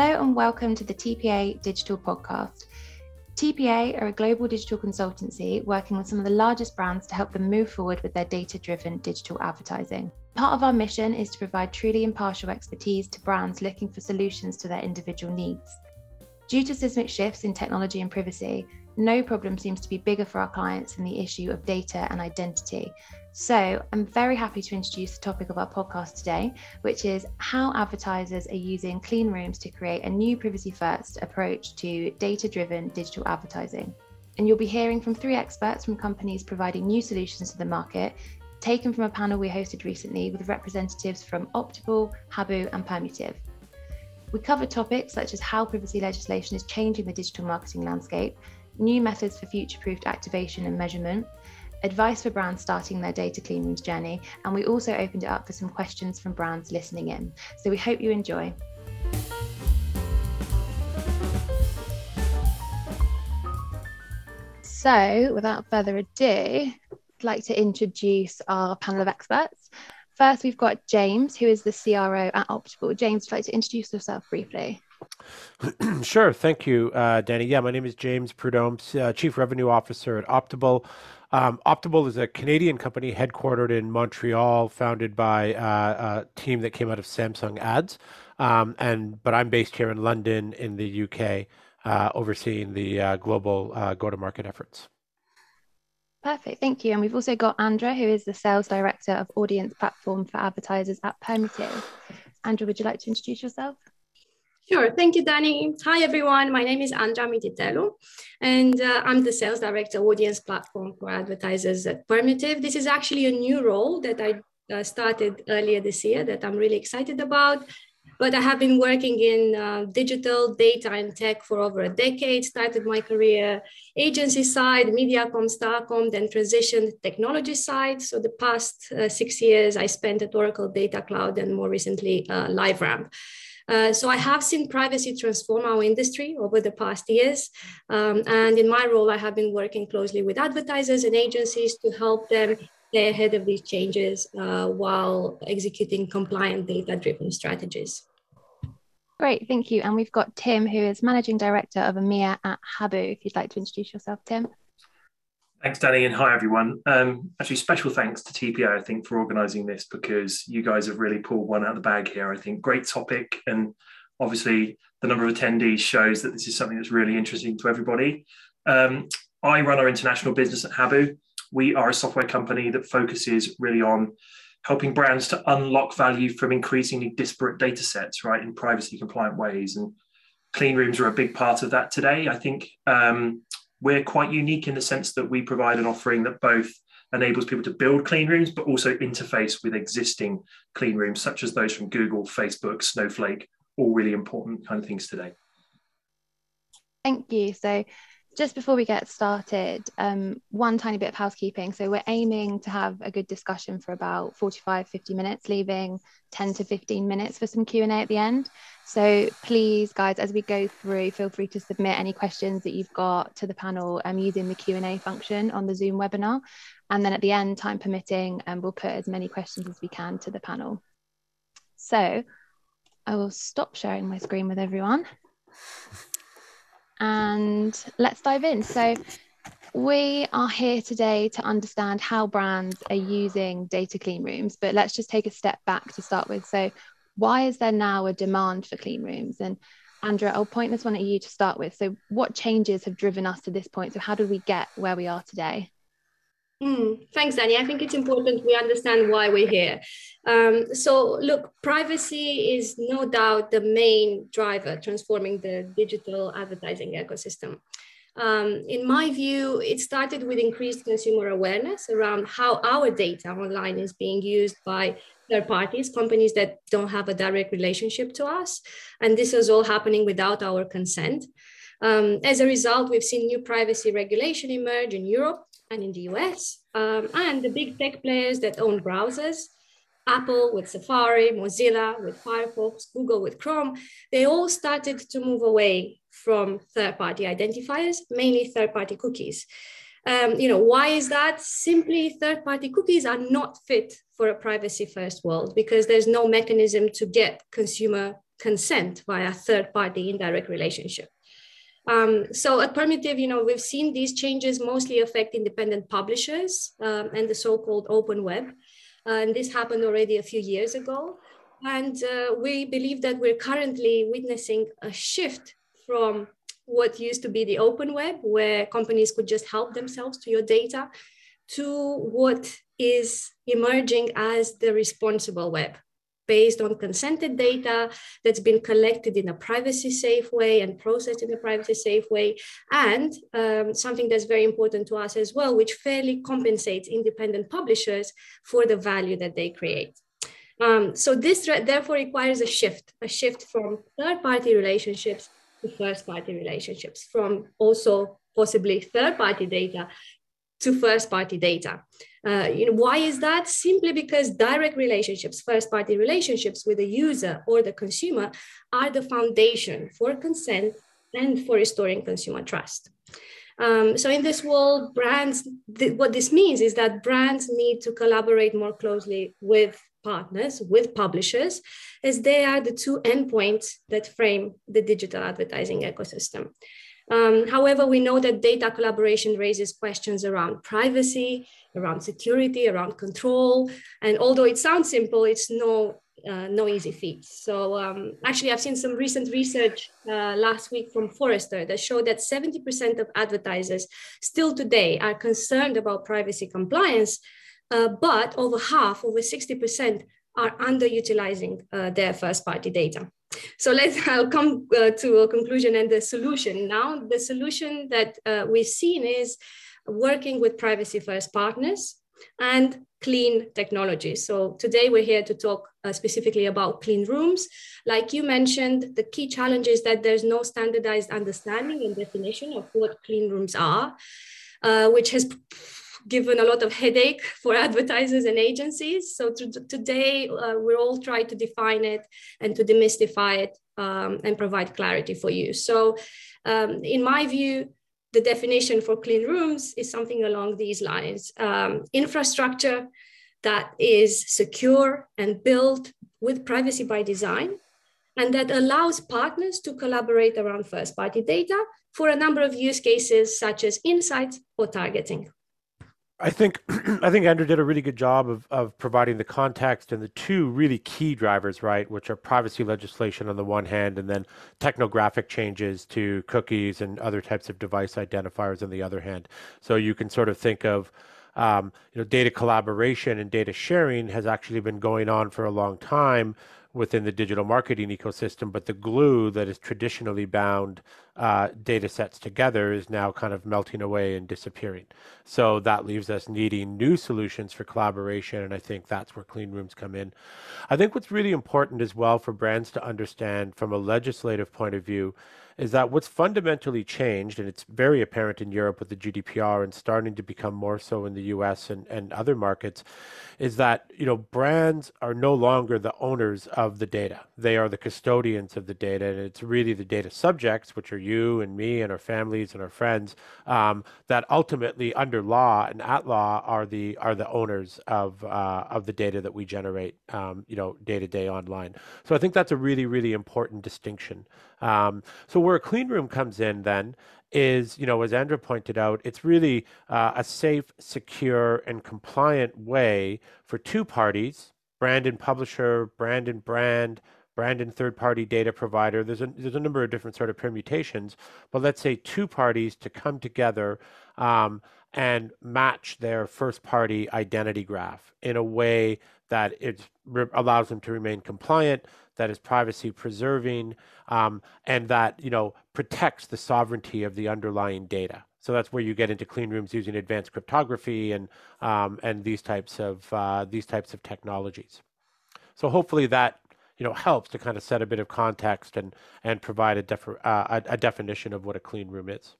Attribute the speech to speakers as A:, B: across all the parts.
A: Hello and welcome to the TPA Digital Podcast. TPA are a global digital consultancy working with some of the largest brands to help them move forward with their data driven digital advertising. Part of our mission is to provide truly impartial expertise to brands looking for solutions to their individual needs. Due to seismic shifts in technology and privacy, no problem seems to be bigger for our clients than the issue of data and identity. So, I'm very happy to introduce the topic of our podcast today, which is how advertisers are using clean rooms to create a new privacy first approach to data driven digital advertising. And you'll be hearing from three experts from companies providing new solutions to the market, taken from a panel we hosted recently with representatives from Optable, Habu, and Permutive. We cover topics such as how privacy legislation is changing the digital marketing landscape, new methods for future proofed activation and measurement, advice for brands starting their data clean rooms journey, and we also opened it up for some questions from brands listening in. So we hope you enjoy. So, without further ado, I'd like to introduce our panel of experts. First, we've got James, who is the CRO at Optable. James, would you like to introduce yourself briefly?
B: sure. Thank you, uh, Danny. Yeah, my name is James Prudhomme, uh, Chief Revenue Officer at Optable. Um, is a Canadian company headquartered in Montreal, founded by uh, a team that came out of Samsung Ads. Um, and but I'm based here in London, in the UK, uh, overseeing the uh, global uh, go-to-market efforts.
A: Perfect, thank you. And we've also got Andra, who is the Sales Director of Audience Platform for Advertisers at Permutive. Andra, would you like to introduce yourself?
C: Sure. Thank you, Danny. Hi, everyone. My name is Andra Mititelu, and uh, I'm the Sales Director Audience Platform for Advertisers at Permutive. This is actually a new role that I uh, started earlier this year that I'm really excited about. But I have been working in uh, digital data and tech for over a decade, started my career agency side, Mediacom, Starcom, then transitioned technology side. So the past uh, six years, I spent at Oracle Data Cloud and more recently uh, LiveRamp. Uh, so I have seen privacy transform our industry over the past years. Um, and in my role, I have been working closely with advertisers and agencies to help them stay ahead of these changes uh, while executing compliant data-driven strategies.
A: Great, thank you. And we've got Tim, who is Managing Director of EMEA at Habu. If you'd like to introduce yourself, Tim.
D: Thanks, Danny, and hi, everyone. Um, actually, special thanks to TPA, I think, for organising this because you guys have really pulled one out of the bag here. I think great topic, and obviously the number of attendees shows that this is something that's really interesting to everybody. Um, I run our international business at Habu. We are a software company that focuses really on helping brands to unlock value from increasingly disparate data sets, right, in privacy compliant ways. And clean rooms are a big part of that today. I think um, we're quite unique in the sense that we provide an offering that both enables people to build clean rooms, but also interface with existing clean rooms, such as those from Google, Facebook, Snowflake, all really important kind of things today.
A: Thank you. So just before we get started, um, one tiny bit of housekeeping. So we're aiming to have a good discussion for about 45, 50 minutes, leaving 10 to 15 minutes for some Q&A at the end. So please, guys, as we go through, feel free to submit any questions that you've got to the panel um, using the Q&A function on the Zoom webinar. And then at the end, time permitting, um, we'll put as many questions as we can to the panel. So I will stop sharing my screen with everyone and let's dive in. So, we are here today to understand how brands are using data clean rooms, but let's just take a step back to start with. So, why is there now a demand for clean rooms? And Andra, I'll point this one at you to start with. So, what changes have driven us to this point? So, how did we get where we are today?
C: Mm, thanks, Danny. I think it's important we understand why we're here. Um, so, look, privacy is no doubt the main driver transforming the digital advertising ecosystem. Um, in my view, it started with increased consumer awareness around how our data online is being used by third parties, companies that don't have a direct relationship to us. And this is all happening without our consent. Um, as a result, we've seen new privacy regulation emerge in Europe and in the US. Um, and the big tech players that own browsers, Apple with Safari, Mozilla with Firefox, Google with Chrome, they all started to move away from third-party identifiers, mainly third-party cookies. Um, you know, why is that? Simply third-party cookies are not fit for a privacy-first world because there's no mechanism to get consumer consent via third party indirect relationship. Um, so at Permutive, you know, we've seen these changes mostly affect independent publishers um, and the so-called open web. Uh, and this happened already a few years ago. And uh, we believe that we're currently witnessing a shift from what used to be the open web, where companies could just help themselves to your data, to what is emerging as the responsible web, based on consented data that's been collected in a privacy safe way and processed in a privacy safe way. And um, something that's very important to us as well, which fairly compensates independent publishers for the value that they create. Um, so this therefore requires a shift, a shift from third-party relationships to first-party relationships, from also possibly third-party data to first-party data. Uh, you know, why is that? Simply because direct relationships, first party relationships with the user or the consumer are the foundation for consent and for restoring consumer trust. Um, so in this world, brands, th- what this means is that brands need to collaborate more closely with partners, with publishers, as they are the two endpoints that frame the digital advertising ecosystem. Um, however, we know that data collaboration raises questions around privacy, around security, around control. And although it sounds simple, it's no, uh, no easy feat. So um, actually, I've seen some recent research uh, last week from Forrester that showed that 70% of advertisers still today are concerned about privacy compliance, uh, but over half, over 60%, are underutilizing uh, their first party data. So let's, I'll come uh, to a conclusion and the solution. Now, the solution that uh, we've seen is working with privacy first partners and clean technology. So today we're here to talk uh, specifically about clean rooms. Like you mentioned, the key challenge is that there's no standardized understanding and definition of what clean rooms are, uh, which has given a lot of headache for advertisers and agencies. So to, today, uh, we're all trying to define it and to demystify it um, and provide clarity for you. So um, in my view, the definition for clean rooms is something along these lines. Um, infrastructure that is secure and built with privacy by design, and that allows partners to collaborate around first party data for a number of use cases such as insights or targeting.
B: I think I think Andra did a really good job of, of providing the context and the two really key drivers, right, which are privacy legislation on the one hand, and then technographic changes to cookies and other types of device identifiers on the other hand. So you can sort of think of um, you know data collaboration and data sharing has actually been going on for a long time within the digital marketing ecosystem, but the glue that is traditionally bound uh, data sets together is now kind of melting away and disappearing. So that leaves us needing new solutions for collaboration, and I think that's where clean rooms come in. I think what's really important as well for brands to understand from a legislative point of view is that what's fundamentally changed, and it's very apparent in Europe with the GDPR and starting to become more so in the US and, and other markets, is that you know brands are no longer the owners of the data. They are the custodians of the data, and it's really the data subjects, which are you and me and our families and our friends, um, that ultimately under law and at law are the are the owners of uh, of the data that we generate, um, you know, day to day online. So I think that's a really really important distinction. Um, so where a clean room comes in then is, you know, as Andra pointed out, it's really uh, a safe, secure, and compliant way for two parties, brand and publisher, brand and brand, brand and third-party data provider. There's a there's a number of different sort of permutations, but let's say two parties to come together um, and match their first-party identity graph in a way that it allows them to remain compliant, that is privacy preserving, um, and that you know protects the sovereignty of the underlying data. So that's where you get into clean rooms using advanced cryptography and um, and these types of uh, these types of technologies. So hopefully that you know helps to kind of set a bit of context and and provide a, def- uh, a, a definition of what a clean room is.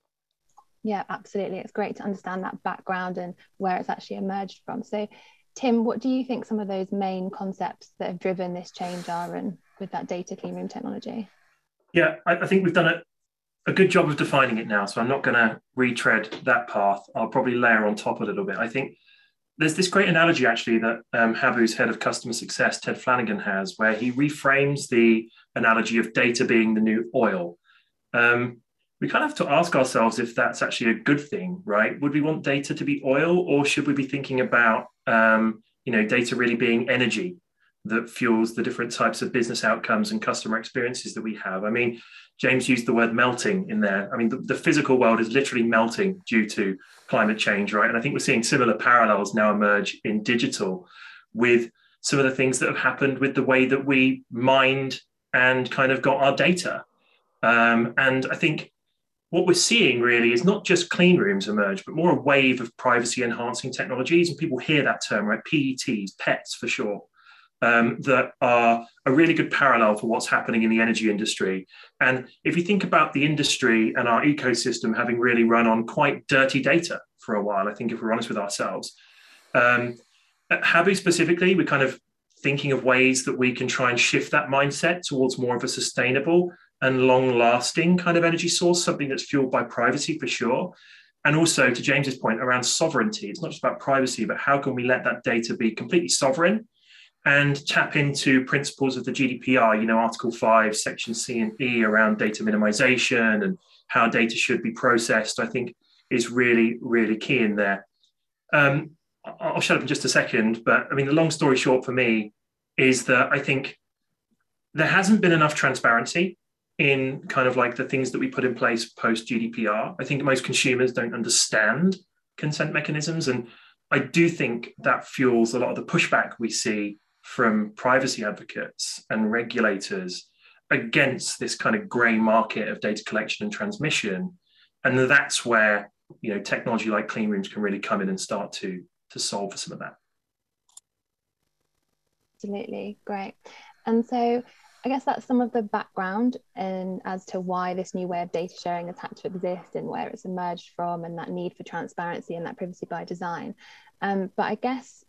A: Yeah, absolutely. It's great to understand that background and where it's actually emerged from. So, Tim, what do you think some of those main concepts that have driven this change are, and with that data clean room technology?
D: Yeah, I, I think we've done a, a good job of defining it now. So I'm not going to retread that path. I'll probably layer on top a little bit. I think there's this great analogy actually that um, Habu's head of customer success, Ted Flanagan, has, where he reframes the analogy of data being the new oil. Um, we kind of have to ask ourselves if that's actually a good thing, right? Would we want data to be oil, or should we be thinking about, um, you know, data really being energy that fuels the different types of business outcomes and customer experiences that we have? I mean, James used the word melting in there. I mean, the, the physical world is literally melting due to climate change, right? And I think we're seeing similar parallels now emerge in digital with some of the things that have happened with the way that we mined and kind of got our data. Um, and I think what we're seeing really is not just clean rooms emerge, but more a wave of privacy enhancing technologies. And people hear that term, right? PETs, PETs for sure, um, that are a really good parallel for what's happening in the energy industry. And if you think about the industry and our ecosystem having really run on quite dirty data for a while, I think if we're honest with ourselves, um, at Habu specifically, we're kind of thinking of ways that we can try and shift that mindset towards more of a sustainable and long lasting kind of energy source, something that's fueled by privacy for sure. And also to James's point around sovereignty, it's not just about privacy, but how can we let that data be completely sovereign and tap into principles of the GDPR, you know, Article 5, Section C and E around data minimization and how data should be processed, I think is really, really key in there. Um, I'll shut up in just a second, but I mean, the long story short for me is that I think there hasn't been enough transparency in kind of like the things that we put in place post GDPR. I think most consumers don't understand consent mechanisms. And I do think that fuels a lot of the pushback we see from privacy advocates and regulators against this kind of grey market of data collection and transmission. And that's where you know technology like clean rooms can really come in and start to to solve for some of that.
A: Absolutely, great. And so I guess that's some of the background and as to why this new way of data sharing has had to exist and where it's emerged from and that need for transparency and that privacy by design. Um, but I guess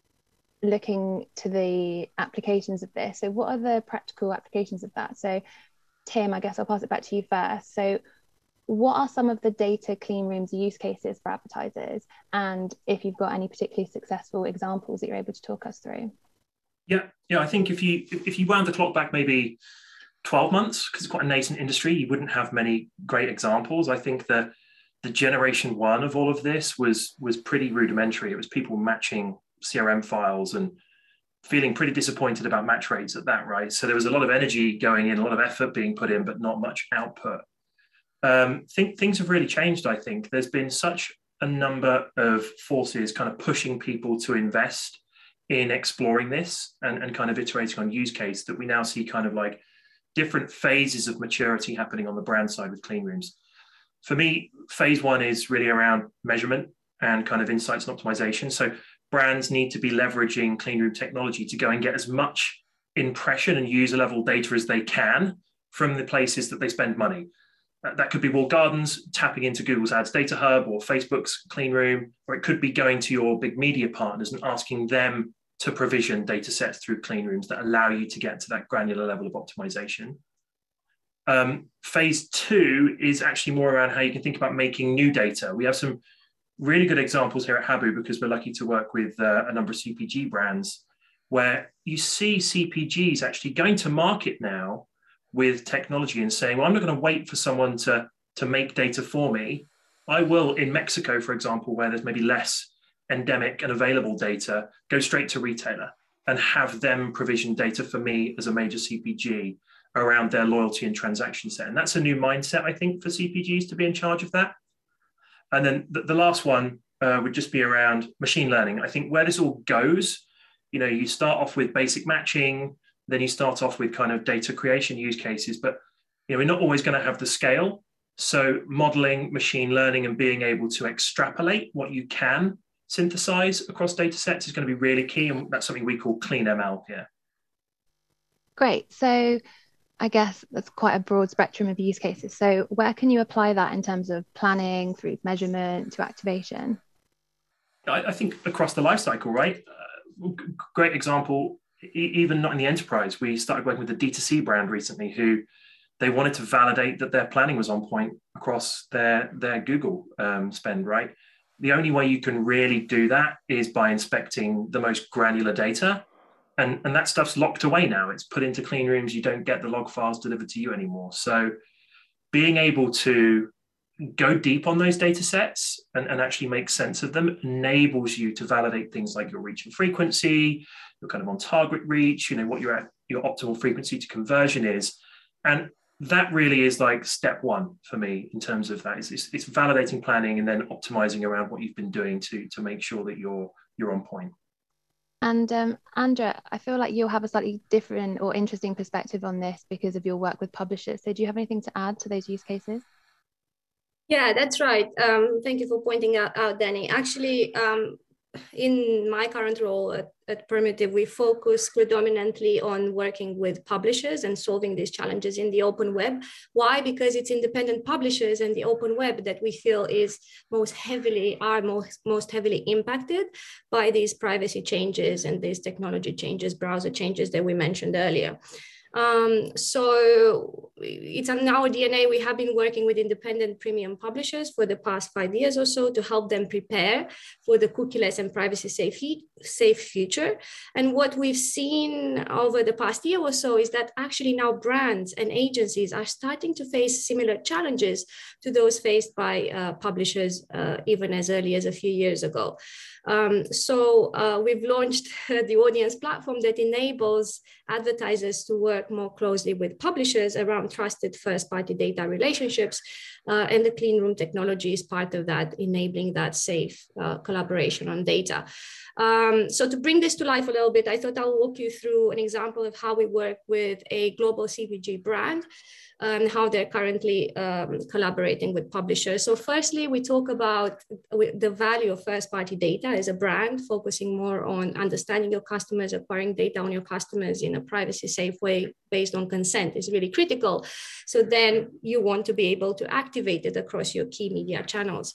A: looking to the applications of this, so what are the practical applications of that? So Tim, I guess I'll pass it back to you first. So what are some of the data clean rooms use cases for advertisers? And if you've got any particularly successful examples that you're able to talk us through?
D: Yeah, yeah. I think if you if you wound the clock back maybe 12 months, because it's quite a nascent industry, you wouldn't have many great examples. I think that the generation one of all of this was was pretty rudimentary. It was people matching CRM files and feeling pretty disappointed about match rates at that, right? So there was a lot of energy going in, a lot of effort being put in, but not much output. Um, think things have really changed. I think there's been such a number of forces kind of pushing people to invest in exploring this and, and kind of iterating on use case that we now see kind of like different phases of maturity happening on the brand side with clean rooms. For me, phase one is really around measurement and kind of insights and optimization. So brands need to be leveraging clean room technology to go and get as much impression and user level data as they can from the places that they spend money. That could be walled gardens tapping into Google's Ads Data Hub or Facebook's Clean Room, or it could be going to your big media partners and asking them to provision data sets through clean rooms that allow you to get to that granular level of optimization. Um, phase two is actually more around how you can think about making new data. We have some really good examples here at Habu because we're lucky to work with uh, a number of CPG brands where you see CPGs actually going to market now with technology and saying, well, I'm not going to wait for someone to, to make data for me. I will, in Mexico, for example, where there's maybe less endemic and available data, go straight to retailer and have them provision data for me as a major CPG around their loyalty and transaction set. And that's a new mindset, I think, for CPGs to be in charge of that. And then the, the last one uh, would just be around machine learning. I think where this all goes, you know, you start off with basic matching, then you start off with kind of data creation use cases, but you know, we're not always going to have the scale. So modeling, machine learning, and being able to extrapolate what you can synthesize across data sets is going to be really key. And that's something we call clean ML here.
A: Great. So I guess that's quite a broad spectrum of use cases. So where can you apply that in terms of planning through measurement to activation?
D: I, I think across the life cycle, right? Uh, great example, e- even not in the enterprise. We started working with the D2C brand recently who they wanted to validate that their planning was on point across their, their Google um, spend, right? The only way you can really do that is by inspecting the most granular data and and that stuff's locked away now. It's put into clean rooms. You don't get the log files delivered to you anymore. So being able to go deep on those data sets and, and actually make sense of them enables you to validate things like your reach and frequency, your kind of on target reach, you know, what your, your optimal frequency to conversion is. And that really is like step one for me in terms of that. It's, it's, it's validating planning and then optimizing around what you've been doing to, to make sure that you're, you're on point.
A: And um, Andra, I feel like you'll have a slightly different or interesting perspective on this because of your work with publishers. So, do you have anything to add to those use cases?
C: Yeah, that's right. Um, thank you for pointing out, out Danny. Actually, um, in my current role at, at Permutive, we focus predominantly on working with publishers and solving these challenges in the open web. Why? Because it's independent publishers and the open web that we feel is most heavily, are most, most heavily impacted by these privacy changes and these technology changes, browser changes that we mentioned earlier. Um, so it's in our DNA. We have been working with independent premium publishers for the past five years or so to help them prepare for the cookieless and privacy safe, safe future. And what we've seen over the past year or so is that actually now brands and agencies are starting to face similar challenges to those faced by uh, publishers uh, even as early as a few years ago. Um, so uh, we've launched the audience platform that enables advertisers to work more closely with publishers around trusted first party data relationships. Uh, and the clean room technology is part of that, enabling that safe uh, collaboration on data. Um, so to bring this to life a little bit, I thought I'll walk you through an example of how we work with a global CPG brand and how they're currently um, collaborating with publishers. So firstly, we talk about the value of first-party data as a brand, focusing more on understanding your customers, acquiring data on your customers in a privacy-safe way based on consent is really critical. So then you want to be able to activate it across your key media channels.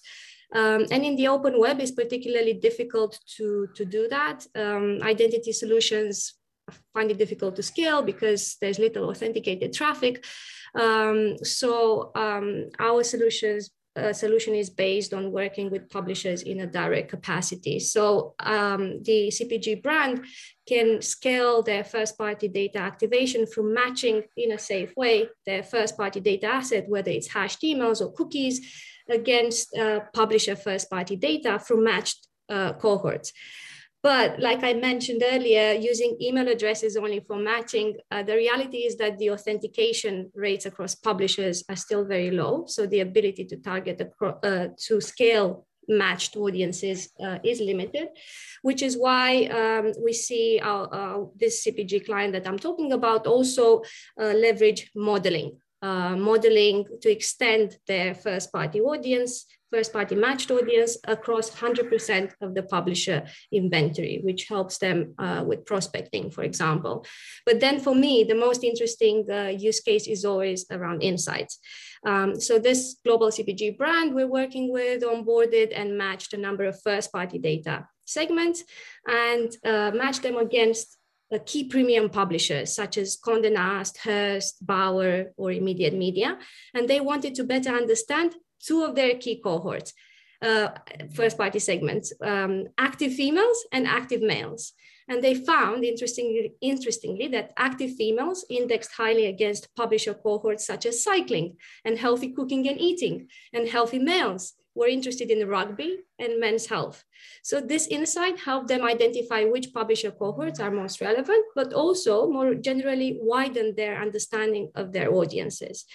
C: Um, and in the open web, it's particularly difficult to, to do that. Um, identity solutions find it difficult to scale because there's little authenticated traffic. Um, so um, our solutions uh, solution is based on working with publishers in a direct capacity. So um, the CPG brand can scale their first party data activation from matching in a safe way their first party data asset, whether it's hashed emails or cookies, against uh, publisher first party data from matched uh, cohorts. But like I mentioned earlier, using email addresses only for matching, uh, the reality is that the authentication rates across publishers are still very low. So the ability to target, uh, to scale matched audiences uh, is limited, which is why um, we see our, uh, this CPG client that I'm talking about also uh, leverage modeling. Uh, modeling to extend their first party audience first party matched audience across 100% of the publisher inventory, which helps them uh, with prospecting, for example. But then for me, the most interesting uh, use case is always around insights. Um, so this global CPG brand we're working with onboarded and matched a number of first party data segments and uh, matched them against key premium publishers such as Condé Nast, Hearst, Bauer, or Immediate Media. And they wanted to better understand two of their key cohorts, uh, first party segments, um, active females and active males. And they found, interestingly, interestingly, that active females indexed highly against publisher cohorts such as cycling and healthy cooking and eating, and healthy males were interested in rugby and men's health. So this insight helped them identify which publisher cohorts are most relevant, but also more generally widen their understanding of their audiences.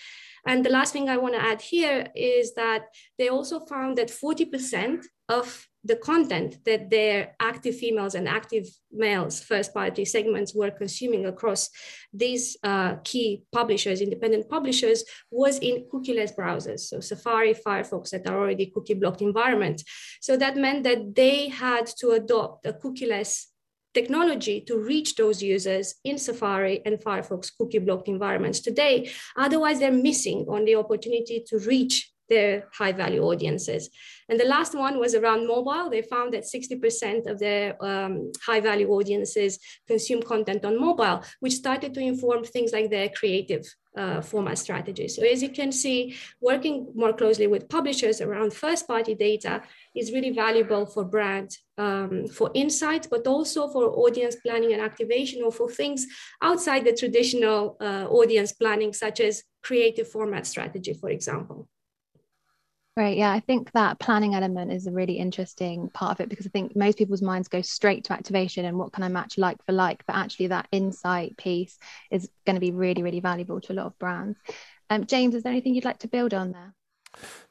C: And the last thing I want to add here is that they also found that 40% of the content that their active females and active males first party segments were consuming across these uh, key publishers, independent publishers, was in cookieless browsers. So Safari, Firefox that are already cookie blocked environments. So that meant that they had to adopt a cookieless technology to reach those users in Safari and Firefox cookie blocked environments today. Otherwise, they're missing on the opportunity to reach their high value audiences. And the last one was around mobile. They found that 60% of their um, high value audiences consume content on mobile, which started to inform things like their creative uh, format strategy. So as you can see, working more closely with publishers around first party data is really valuable for brand, um, for insights, but also for audience planning and activation or for things outside the traditional uh, audience planning, such as creative format strategy, for example.
A: Great. Yeah, I think that planning element is a really interesting part of it because I think most people's minds go straight to activation and what can I match like for like, but actually that insight piece is going to be really, really valuable to a lot of brands. Um, James, is there anything you'd like to build on there?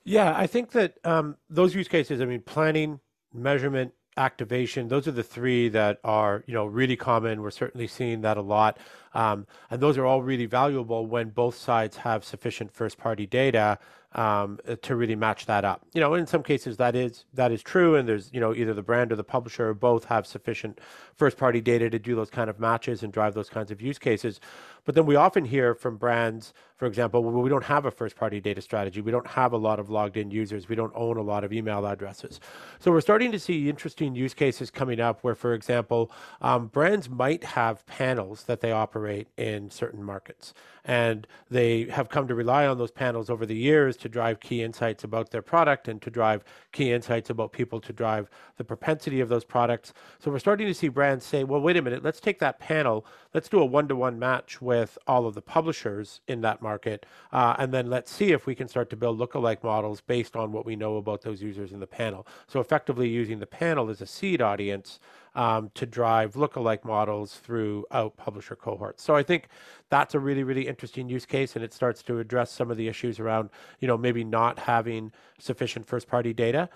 B: Yeah, I think that um, those use cases, I mean, planning, measurement, activation, those are the three that are, you know, really common. We're certainly seeing that a lot. Um, and those are all really valuable when both sides have sufficient first party data um, to really match that up. You know, in some cases that is that is true, and there's you know either the brand or the publisher or both have sufficient first party data to do those kind of matches and drive those kinds of use cases. But then we often hear from brands, for example, well, we don't have a first party data strategy. We don't have a lot of logged in users. We don't own a lot of email addresses. So we're starting to see interesting use cases coming up where, for example, um, brands might have panels that they operate in certain markets. And they have come to rely on those panels over the years to drive key insights about their product and to drive key insights about people to drive the propensity of those products. So we're starting to see brands say, well, wait a minute, let's take that panel, let's do a one to one match with all of the publishers in that market, uh, and then let's see if we can start to build lookalike models based on what we know about those users in the panel. So effectively using the panel as a seed audience um, to drive lookalike models throughout publisher cohorts. So I think that's a really, really interesting use case, and it starts to address some of the issues around, you know, maybe not having sufficient first-party data.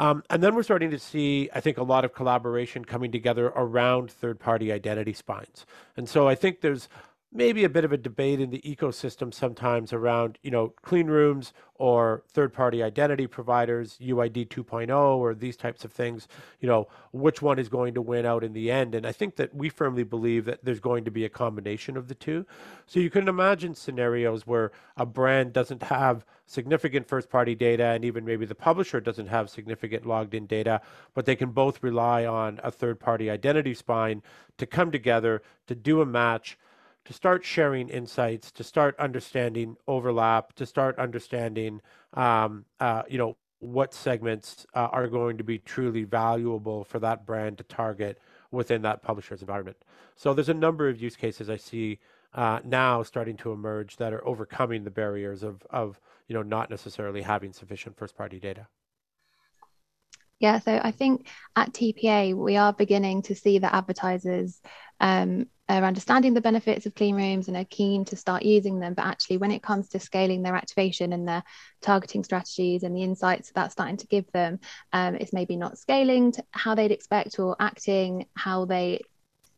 B: Um, and then we're starting to see, I think, a lot of collaboration coming together around third-party identity spines. And so I think there's maybe a bit of a debate in the ecosystem sometimes around you know clean rooms or third party identity providers uid 2.0 or these types of things you know which one is going to win out in the end. And i think that we firmly believe that there's going to be a combination of the two. So you can imagine scenarios where a brand doesn't have significant first party data and even maybe the publisher doesn't have significant logged in data but they can both rely on a third party identity spine to come together to do a match to start sharing insights, to start understanding overlap, to start understanding, um, uh, you know, what segments uh, are going to be truly valuable for that brand to target within that publisher's environment. So there's a number of use cases I see uh, now starting to emerge that are overcoming the barriers of, of you know, not necessarily having sufficient first-party data.
A: Yeah, so I think at TPA we are beginning to see that advertisers um, are understanding the benefits of clean rooms and are keen to start using them. But actually, when it comes to scaling their activation and their targeting strategies and the insights that's starting to give them, um, it's maybe not scaling to how they'd expect or acting how they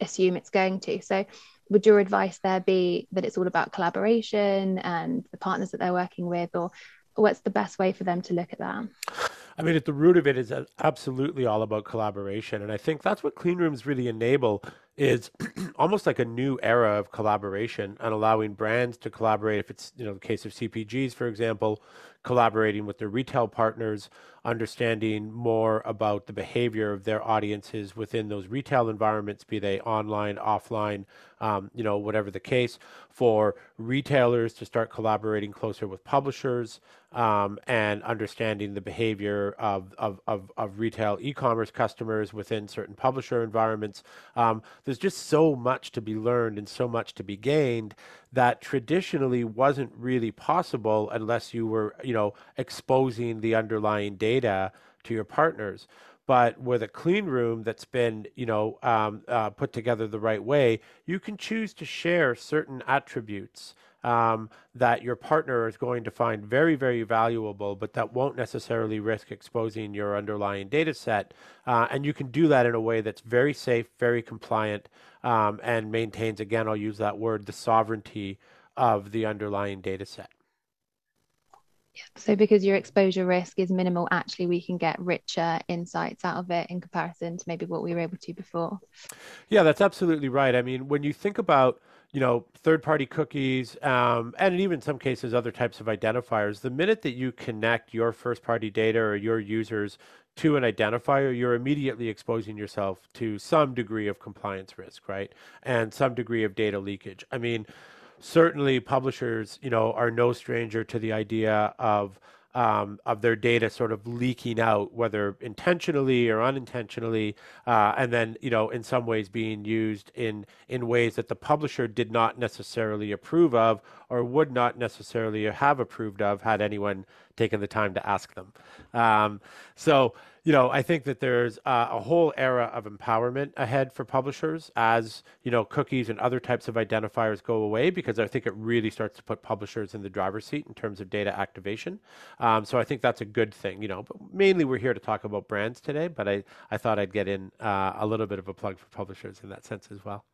A: assume it's going to. So, would your advice there be that it's all about collaboration and the partners that they're working with, or what's the best way for them to look at that?
B: I mean, at the root of it is absolutely all about collaboration. And I think that's what clean rooms really enable is almost like a new era of collaboration and allowing brands to collaborate. If it's, you know, the case of CPGs, for example, collaborating with their retail partners, understanding more about the behavior of their audiences within those retail environments, be they online, offline, um, you know, whatever the case, for retailers to start collaborating closer with publishers um, and understanding the behavior of, of, of, of retail e-commerce customers within certain publisher environments. Um, there's just so much to be learned and so much to be gained that traditionally wasn't really possible unless you were, you know, exposing the underlying data to your partners. But with a clean room that's been, you know, um, uh, put together the right way, you can choose to share certain attributes um, that your partner is going to find very, very valuable, but that won't necessarily risk exposing your underlying data set. Uh, and you can do that in a way that's very safe, very compliant, um, and maintains, again, I'll use that word, the sovereignty of the underlying data set.
A: So, because your exposure risk is minimal, actually, we can get richer insights out of it in comparison to maybe what we were able to before.
B: Yeah, that's absolutely right. I mean, when you think about you know, third-party cookies, um, and even in some cases other types of identifiers. The minute that you connect your first-party data or your users to an identifier, you're immediately exposing yourself to some degree of compliance risk, right? And some degree of data leakage. I mean, certainly publishers, you know, are no stranger to the idea of um, of their data sort of leaking out, whether intentionally or unintentionally, uh, and then you know in some ways being used in in ways that the publisher did not necessarily approve of or would not necessarily have approved of had anyone taken the time to ask them. Um, so you know, I think that there's a whole era of empowerment ahead for publishers as, you know, cookies and other types of identifiers go away because I think it really starts to put publishers in the driver's seat in terms of data activation. Um, so I think that's a good thing, you know, but mainly we're here to talk about brands today, but I, I thought I'd get in uh, a little bit of a plug for publishers in that sense as well.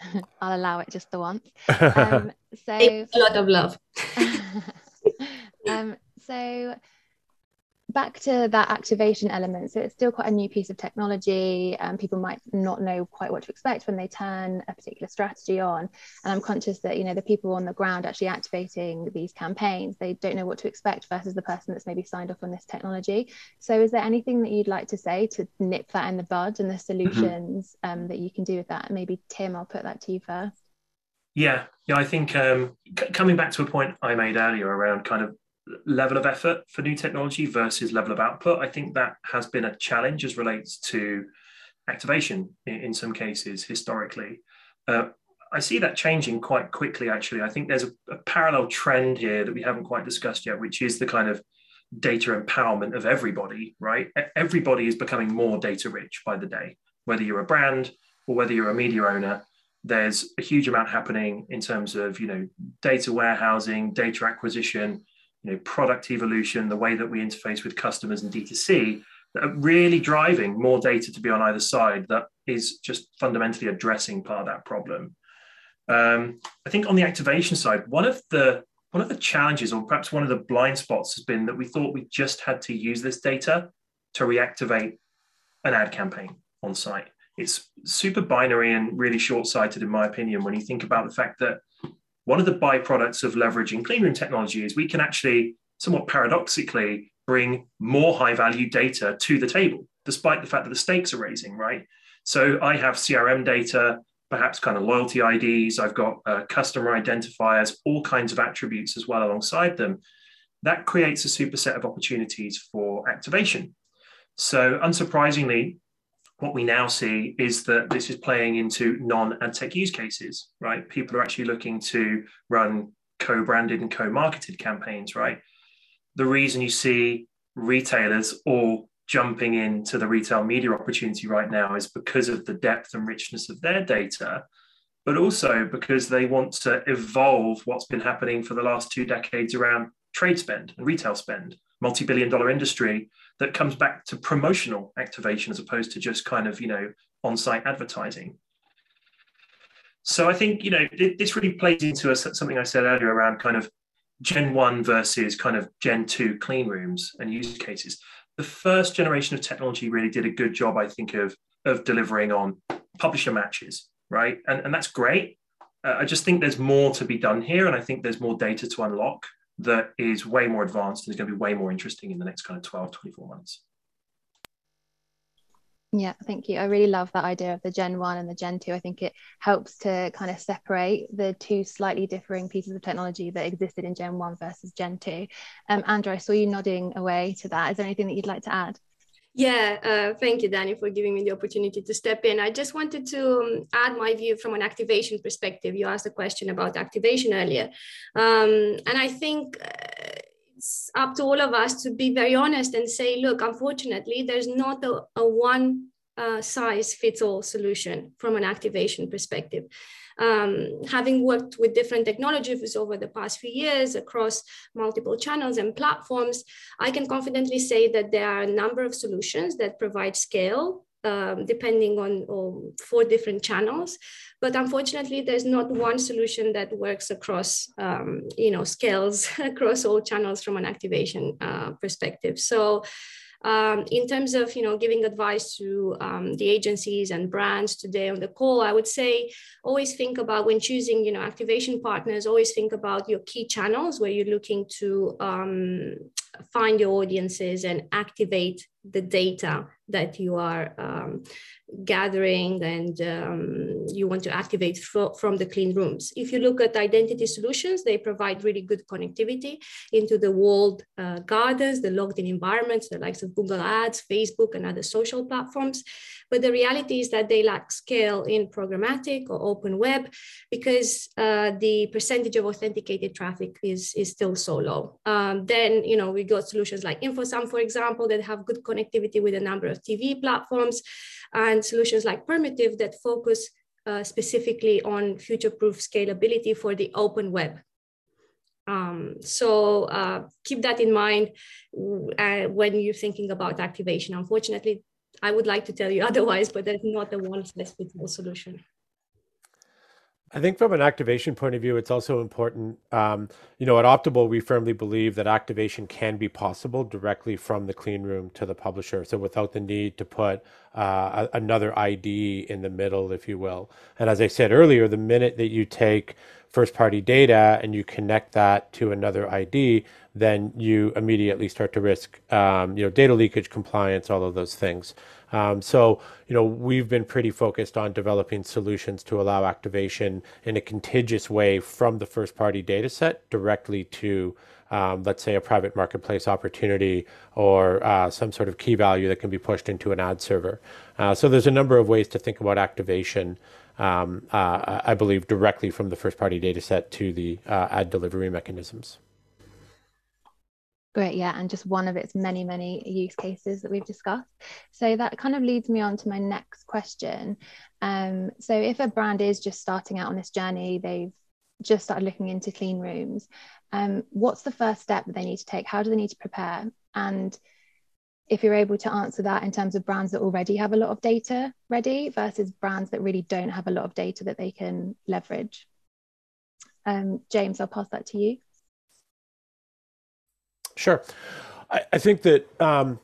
A: I'll allow it just the once. Um,
C: so a lot of love.
A: um, so back to that activation element. So it's still quite a new piece of technology and people might not know quite what to expect when they turn a particular strategy on. And i'm conscious that you know the people on the ground actually activating these campaigns they don't know what to expect versus the person that's maybe signed off on this technology. So is there anything that you'd like to say to nip that in the bud and the mm-hmm. solutions mm-hmm. um, that you can do with that? Maybe tim i'll put that to you first.
D: Yeah. Yeah i think um, c- coming back to a point i made earlier around kind of level of effort for new technology versus level of output. I think that has been a challenge as relates to activation in, in some cases historically. Uh, I see that changing quite quickly, actually. I think there's a, a, parallel trend here that we haven't quite discussed yet, which is the kind of data empowerment of everybody, right? Everybody is becoming more data rich by the day, whether you're a brand or whether you're a media owner. There's a huge amount happening in terms of, you know, data warehousing, data acquisition, you know, product evolution, the way that we interface with customers and D2C that are really driving more data to be on either side that is just fundamentally addressing part of that problem. Um, I think on the activation side, one of the one of the challenges, or perhaps one of the blind spots, has been that we thought we just had to use this data to reactivate an ad campaign on site. It's super binary and really short-sighted, in my opinion, when you think about the fact that one of the byproducts of leveraging cleanroom technology is we can actually, somewhat paradoxically, bring more high value data to the table, despite the fact that the stakes are raising, right? So I have CRM data, perhaps kind of loyalty IDs, I've got uh, customer identifiers, all kinds of attributes as well alongside them. That creates a superset of opportunities for activation. So, unsurprisingly, what we now see is that this is playing into non-ad tech use cases, right? People are actually looking to run co-branded and co-marketed campaigns, right? The reason you see retailers all jumping into the retail media opportunity right now is because of the depth and richness of their data, but also because they want to evolve what's been happening for the last two decades around trade spend and retail spend, multi-billion dollar industry that comes back to promotional activation as opposed to just kind of you know on-site advertising. So i think you know this really plays into a, something i said earlier around kind of gen 1 versus kind of gen 2 clean rooms and use cases. The first generation of technology really did a good job i think of of delivering on publisher matches right? And, and that's great. Uh, i just think there's more to be done here and i think there's more data to unlock that is way more advanced and is going to be way more interesting in the next kind of 12, 24 months.
A: Yeah, thank you. I really love that idea of the Gen 1 and the Gen 2. I think it helps to kind of separate the two slightly differing pieces of technology that existed in Gen 1 versus Gen 2. Um, Andra, I saw you nodding away to that. Is there anything that you'd like to add?
C: Yeah, uh, thank you, Danny, for giving me the opportunity to step in. I just wanted to um, add my view from an activation perspective. You asked a question about activation earlier. Um, and I think uh, it's up to all of us to be very honest and say, look, unfortunately, there's not a, a one uh, size fits all solution from an activation perspective um, having worked with different technologies over the past few years across multiple channels and platforms, I can confidently say that there are a number of solutions that provide scale um, depending on, for different channels. But unfortunately, there's not one solution that works across, um, you know, scales across all channels from an activation uh, perspective. So Um, in terms of you know giving advice to um, the agencies and brands today on the call, I would say always think about when choosing you know activation partners. Always think about your key channels where you're looking to um, find your audiences and activate the data that you are um, gathering and um, you want to activate fr- from the clean rooms. If you look at identity solutions, they provide really good connectivity into the walled uh, gardens, the logged in environments, the likes of Google Ads, Facebook, and other social platforms. But the reality is that they lack scale in programmatic or open web because uh, the percentage of authenticated traffic is, is still so low. Um, then, you know, we got solutions like InfoSum, for example, that have good connectivity with a number of TV platforms and solutions like Permutive that focus uh, specifically on future-proof scalability for the open web. Um, so uh, keep that in mind uh, when you're thinking about activation. Unfortunately, I would like to tell you otherwise, but there's not a one size fits all solution.
B: I think from an activation point of view, it's also important. Um, you know, at Optable, we firmly believe that activation can be possible directly from the clean room to the publisher. So without the need to put uh, another ID in the middle, if you will. And as I said earlier, the minute that you take first party data and you connect that to another ID, then you immediately start to risk, um, you know, data leakage, compliance, all of those things. Um, so, you know, we've been pretty focused on developing solutions to allow activation in a contiguous way from the first party data set directly to, um, let's say, a private marketplace opportunity or uh, some sort of key value that can be pushed into an ad server. Uh, so there's a number of ways to think about activation. Um, uh, I believe directly from the first party data set to the uh, ad delivery mechanisms.
A: Great, yeah, and just one of its many, many use cases that we've discussed. So that kind of leads me on to my next question. Um, so if a brand is just starting out on this journey, they've just started looking into clean rooms, um, what's the first step that they need to take? How do they need to prepare? And if you're able to answer that in terms of brands that already have a lot of data ready versus brands that really don't have a lot of data that they can leverage. Um, James, I'll pass that to you.
B: Sure. I, I think that um,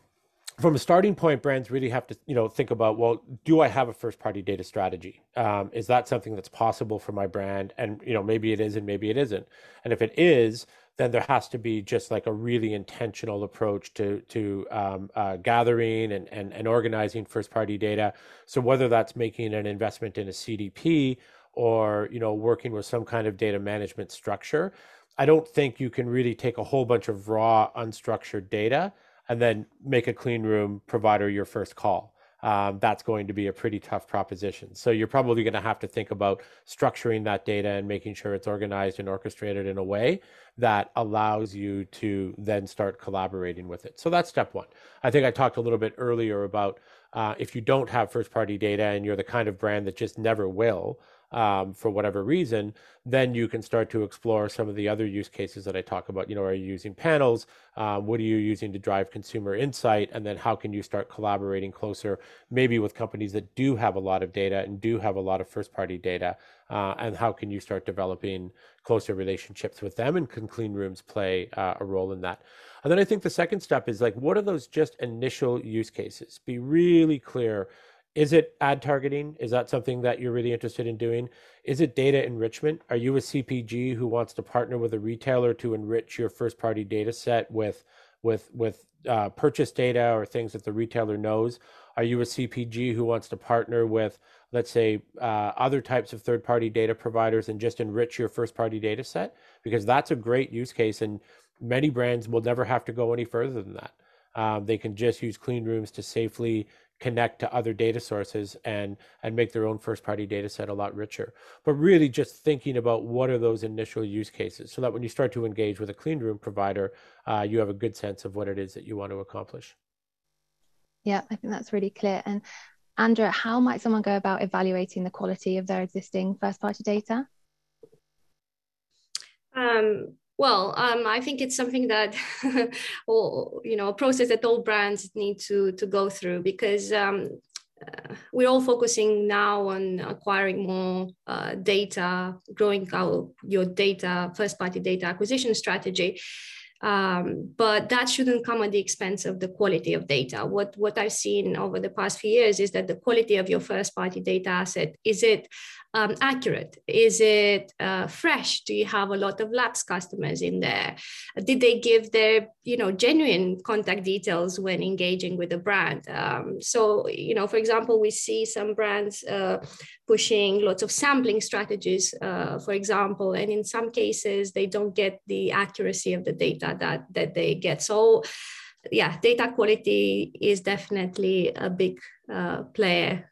B: from a starting point, brands really have to, you know, think about, well, do I have a first party data strategy? Um, is that something that's possible for my brand? And, you know, maybe it is and maybe it isn't. And if it is, then there has to be just like a really intentional approach to to um, uh, gathering and, and and organizing first party data. So whether that's making an investment in a CDP or you know working with some kind of data management structure, I don't think you can really take a whole bunch of raw, unstructured data and then make a clean room provider your first call. Um, that's going to be a pretty tough proposition. So you're probably going to have to think about structuring that data and making sure it's organized and orchestrated in a way that allows you to then start collaborating with it. So that's step one. I think I talked a little bit earlier about uh, if you don't have first party data and you're the kind of brand that just never will, um, for whatever reason, then you can start to explore some of the other use cases that I talk about. You know, are you using panels? Um, what are you using to drive consumer insight? And then how can you start collaborating closer, maybe with companies that do have a lot of data and do have a lot of first party data? Uh, and how can you start developing closer relationships with them? And can clean rooms play uh, a role in that? And then I think the second step is like, what are those just initial use cases? Be really clear is it ad targeting? Is that something that you're really interested in doing? Is it data enrichment? Are you a CPG who wants to partner with a retailer to enrich your first party data set with with with uh, purchase data or things that the retailer knows? Are you a CPG who wants to partner with, let's say, uh, other types of third party data providers and just enrich your first party data set? Because that's a great use case, and many brands will never have to go any further than that. Um, they can just use clean rooms to safely connect to other data sources and and make their own first party data set a lot richer. But really just thinking about what are those initial use cases so that when you start to engage with a clean room provider uh, you have a good sense of what it is that you want to accomplish.
A: Yeah i think that's really clear. And andrea how might someone go about evaluating the quality of their existing first party data?
C: Um, well, um, I think it's something that, all, you know, a process that all brands need to to go through because um, uh, we're all focusing now on acquiring more uh, data, growing our your data, first party data acquisition strategy. Um, but that shouldn't come at the expense of the quality of data. What, what I've seen over the past few years is that the quality of your first party data asset is it um, accurate? Is it uh, fresh? Do you have a lot of lapse customers in there? Did they give their you know genuine contact details when engaging with the brand? Um, so you know, for example, we see some brands uh, pushing lots of sampling strategies, uh, for example, and in some cases they don't get the accuracy of the data that that they get. So yeah, data quality is definitely a big uh, player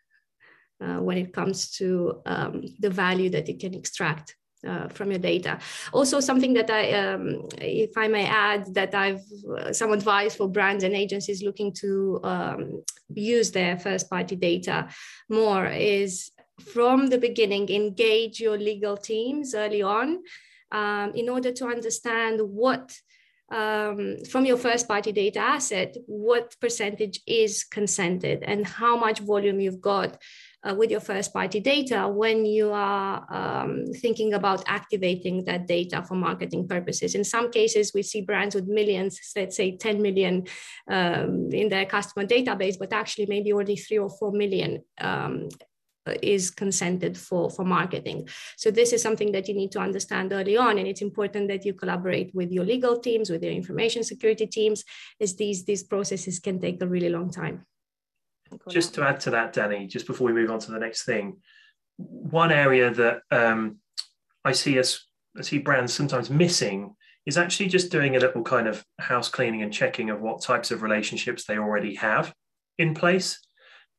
C: uh, when it comes to um, the value that you can extract uh, from your data. Also, something that I, um, if I may add, that I've uh, some advice for brands and agencies looking to um, use their first party data more is from the beginning, engage your legal teams early on um, in order to understand what. Um, from your first party data asset, what percentage is consented and how much volume you've got uh, with your first party data when you are um, thinking about activating that data for marketing purposes. In some cases, we see brands with millions, let's say 10 million um, in their customer database, but actually maybe only three or four million um, is consented for, for marketing. So this is something that you need to understand early on. And it's important that you collaborate with your legal teams, with your information security teams, as these, these processes can take a really long time.
D: Just to add to that, Danny, just before we move on to the next thing, one area that um, I see us, I see brands sometimes missing is actually just doing a little kind of house cleaning and checking of what types of relationships they already have in place.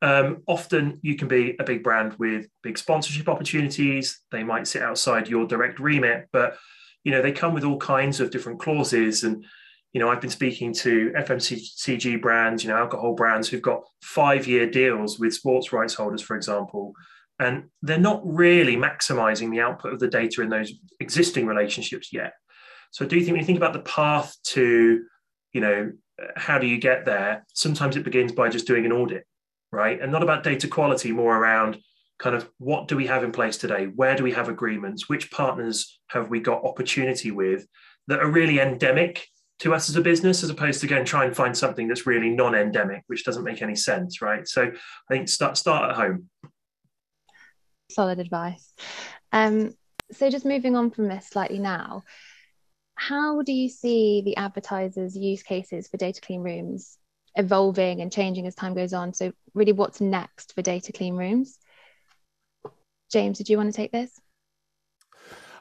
D: Um, often you can be a big brand with big sponsorship opportunities. They might sit outside your direct remit, but you know they come with all kinds of different clauses and you know, I've been speaking to FMCG brands, you know, alcohol brands who've got five year deals with sports rights holders, for example, and they're not really maximizing the output of the data in those existing relationships yet. So, do you think when you think about the path to, you know, how do you get there? Sometimes it begins by just doing an audit, right? And not about data quality, more around kind of what do we have in place today? Where do we have agreements? Which partners have we got opportunity with that are really endemic to us as a business as opposed to go and try and find something that's really non-endemic which doesn't make any sense right? So i think start start at home.
A: Solid advice. Um, so just moving on from this slightly now how do you see the advertisers use cases for data clean rooms evolving and changing as time goes on? So really what's next for data clean rooms? James did you want to take this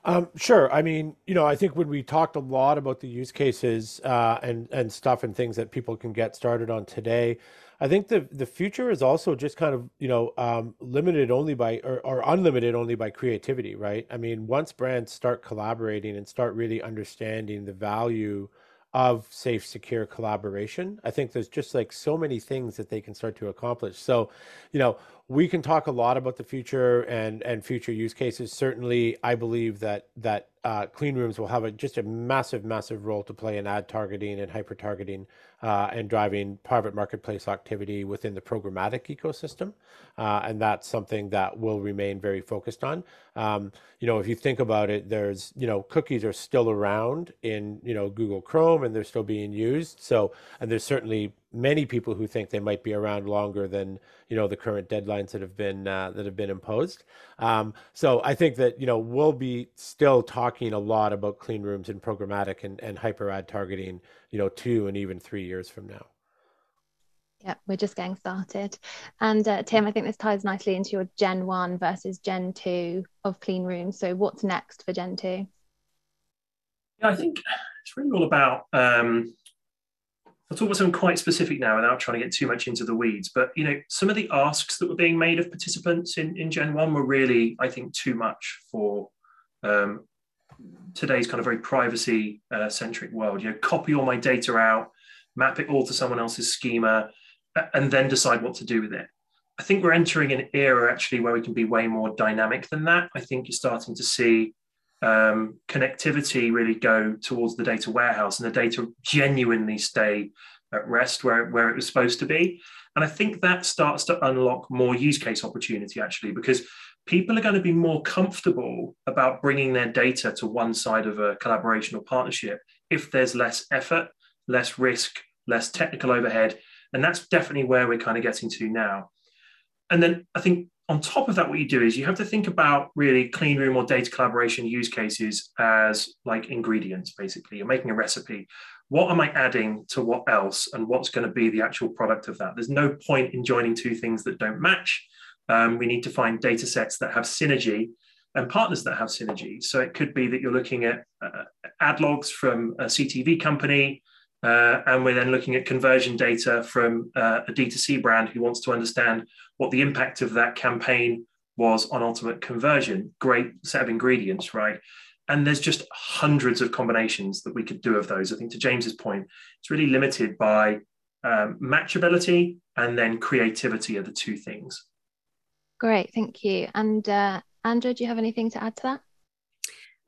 B: um, sure. I mean, you know, I think when we talked a lot about the use cases uh, and and stuff and things that people can get started on today, I think the the future is also just kind of you know um, limited only by or, or unlimited only by creativity, right? I mean, once brands start collaborating and start really understanding the value of safe, secure collaboration, I think there's just like so many things that they can start to accomplish. So, you know, we can talk a lot about the future and and future use cases. Certainly, I believe that that uh, clean rooms will have a, just a massive, massive role to play in ad targeting and hyper targeting uh, and driving private marketplace activity within the programmatic ecosystem. Uh, and that's something that will remain very focused on. Um, you know, if you think about it, there's, you know, cookies are still around in, you know, Google Chrome and they're still being used. So, and there's certainly many people who think they might be around longer than you know the current deadlines that have been uh, that have been imposed. Um, so I think that you know we'll be still talking a lot about clean rooms and programmatic and, and hyper ad targeting, you know, two and even three years from now.
A: Yeah, we're just getting started. And uh, Tim, I think this ties nicely into your Gen 1 versus Gen 2 of clean rooms. So, what's next for Gen 2?
D: Yeah, I think it's really all about um, I'll talk about something quite specific now without trying to get too much into the weeds. But you know, some of the asks that were being made of participants in, in Gen 1 were really, I think, too much for um, today's kind of very privacy uh, centric world. You know, copy all my data out, map it all to someone else's schema, and then decide what to do with it. I think we're entering an era actually where we can be way more dynamic than that. I think you're starting to see um, connectivity really go towards the data warehouse and the data genuinely stay at rest where, where it was supposed to be. And I think that starts to unlock more use case opportunity actually, because people are going to be more comfortable about bringing their data to one side of a collaboration or partnership if there's less effort, less risk, less technical overhead. And that's definitely where we're kind of getting to now. And then I think on top of that, what you do is you have to think about really clean room or data collaboration use cases as like ingredients, basically. You're making a recipe. What am I adding to what else? And what's going to be the actual product of that? There's no point in joining two things that don't match. Um, we need to find data sets that have synergy and partners that have synergy. So it could be that you're looking at uh, ad logs from a CTV company, uh, and we're then looking at conversion data from uh, a D2C brand who wants to understand what the impact of that campaign was on ultimate conversion. Great set of ingredients, right? And there's just hundreds of combinations that we could do of those. I think to James's point, it's really limited by um, matchability and then creativity are the two things.
A: Great, thank you. And uh, Andrew, do you have anything to add to that?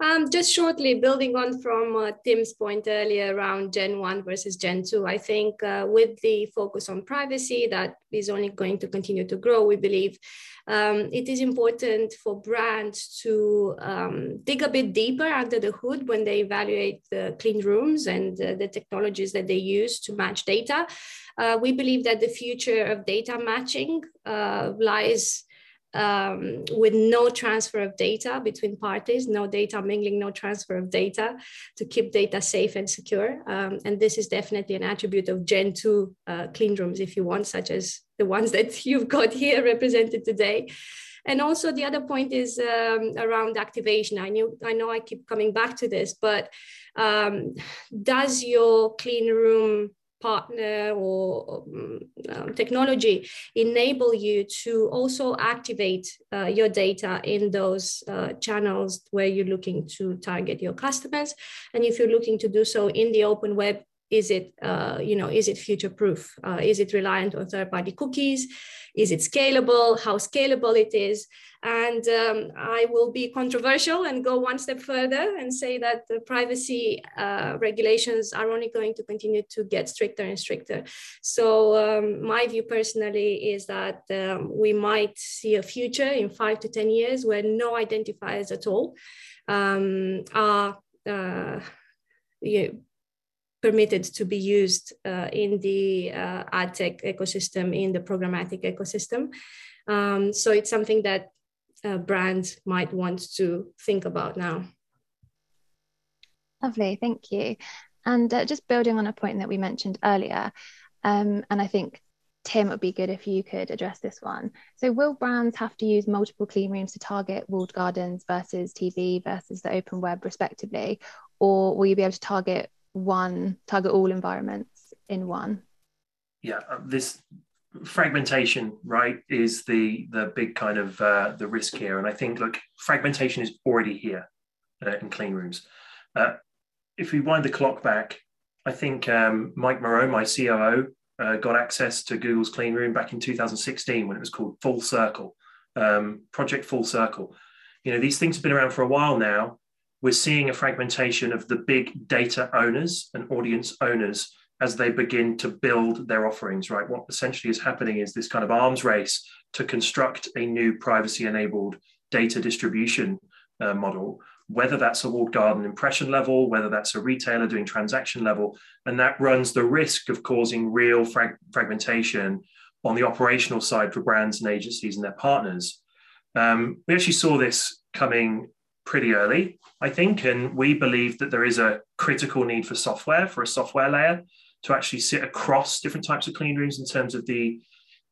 C: Um, just shortly, building on from uh, Tim's point earlier around Gen 1 versus Gen 2, I think uh, with the focus on privacy that is only going to continue to grow, we believe um, it is important for brands to um, dig a bit deeper under the hood when they evaluate the clean rooms and uh, the technologies that they use to match data. Uh, we believe that the future of data matching uh, lies um, with no transfer of data between parties, no data mingling, no transfer of data to keep data safe and secure. Um, and this is definitely an attribute of Gen 2 uh, clean rooms, if you want, such as the ones that you've got here represented today. And also the other point is um, around activation. I knew I know I keep coming back to this, but um, does your clean room partner or um, technology enable you to also activate uh, your data in those uh, channels where you're looking to target your customers. And if you're looking to do so in the open web is it uh, you know is it future proof uh, is it reliant on third party cookies is it scalable how scalable it is and um, I will be controversial and go one step further and say that the privacy uh, regulations are only going to continue to get stricter and stricter. So, um, my view personally is that um, we might see a future in five to 10 years where no identifiers at all um, are. Uh, you permitted to be used uh, in the uh, ad tech ecosystem, in the programmatic ecosystem. Um, so it's something that uh, brand might want to think about now.
A: Lovely, thank you. And uh, just building on a point that we mentioned earlier, um, and I think Tim, it would be good if you could address this one. So, will brands have to use multiple clean rooms to target walled gardens versus TV versus the open web, respectively, or will you be able to target one, target all environments in one?
D: Yeah, uh, this fragmentation right is the the big kind of uh, the risk here. And i think look fragmentation is already here uh, in clean rooms. Uh, if we wind the clock back i think um, mike moreau my coo uh, got access to google's clean room back in 2016 when it was called full circle. Um, project full circle. You know these things have been around for a while now we're seeing a fragmentation of the big data owners and audience owners as they begin to build their offerings, right? What essentially is happening is this kind of arms race to construct a new privacy enabled data distribution uh, model, whether that's a walled garden impression level, whether that's a retailer doing transaction level. And that runs the risk of causing real frag- fragmentation on the operational side for brands and agencies and their partners. Um, we actually saw this coming pretty early, I think, and we believe that there is a critical need for software, for a software layer to actually sit across different types of clean rooms in terms of the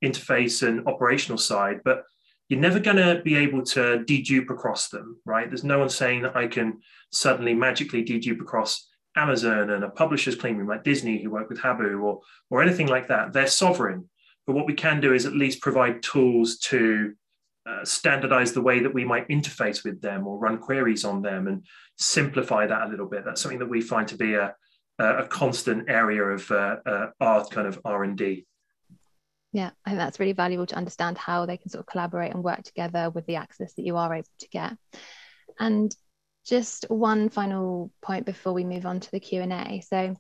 D: interface and operational side. But you're never going to be able to dedupe across them, right? There's no one saying that I can suddenly magically dedupe across Amazon and a publisher's clean room like Disney, who work with Habu, or or anything like that. They're sovereign. But what we can do is at least provide tools to uh, standardize the way that we might interface with them or run queries on them and simplify that a little bit. That's something that we find to be a, a constant area of uh, uh, our kind of R and D.
A: Yeah, I think that's really valuable to understand how they can sort of collaborate and work together with the access that you are able to get. And just one final point before we move on to the Q and A. So,